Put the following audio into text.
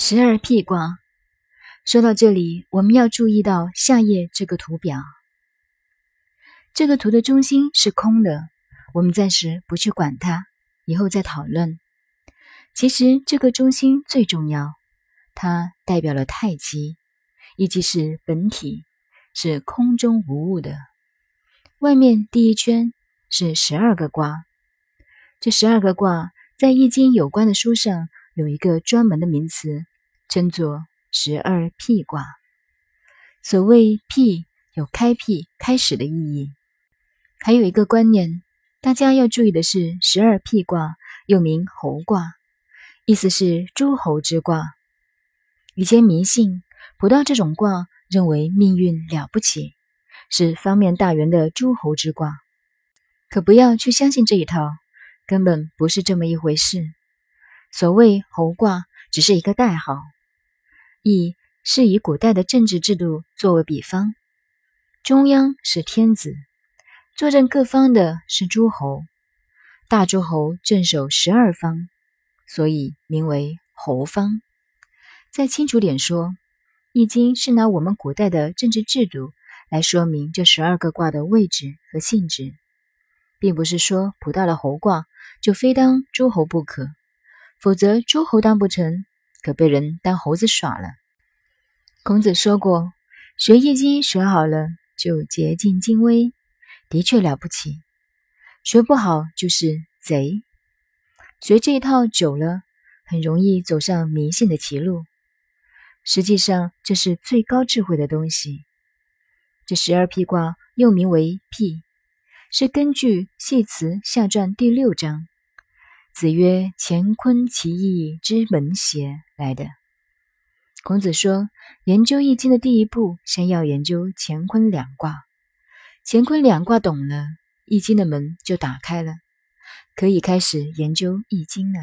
十二辟卦。说到这里，我们要注意到下页这个图表。这个图的中心是空的，我们暂时不去管它，以后再讨论。其实这个中心最重要，它代表了太极，亦即是本体，是空中无物的。外面第一圈是十二个卦，这十二个卦在《易经》有关的书上。有一个专门的名词，称作十二辟卦。所谓辟，有开辟、开始的意义。还有一个观念，大家要注意的是，十二辟卦又名猴卦，意思是诸侯之卦。以前迷信卜到这种卦，认为命运了不起，是方面大圆的诸侯之卦。可不要去相信这一套，根本不是这么一回事。所谓侯卦，只是一个代号，亦是以古代的政治制度作为比方。中央是天子，坐镇各方的是诸侯，大诸侯镇守十二方，所以名为侯方。再清楚点说，《易经》是拿我们古代的政治制度来说明这十二个卦的位置和性质，并不是说卜到了侯卦就非当诸侯不可。否则，诸侯当不成，可被人当猴子耍了。孔子说过：“学易经学好了，就竭尽精微，的确了不起；学不好就是贼。学这一套久了，很容易走上迷信的歧路。实际上，这是最高智慧的东西。这十二辟卦又名为辟，是根据《系辞》下传第六章。”子曰：“乾坤其义之门邪？”来的。孔子说，研究易经的第一步，先要研究乾坤两卦。乾坤两卦懂了，易经的门就打开了，可以开始研究易经了。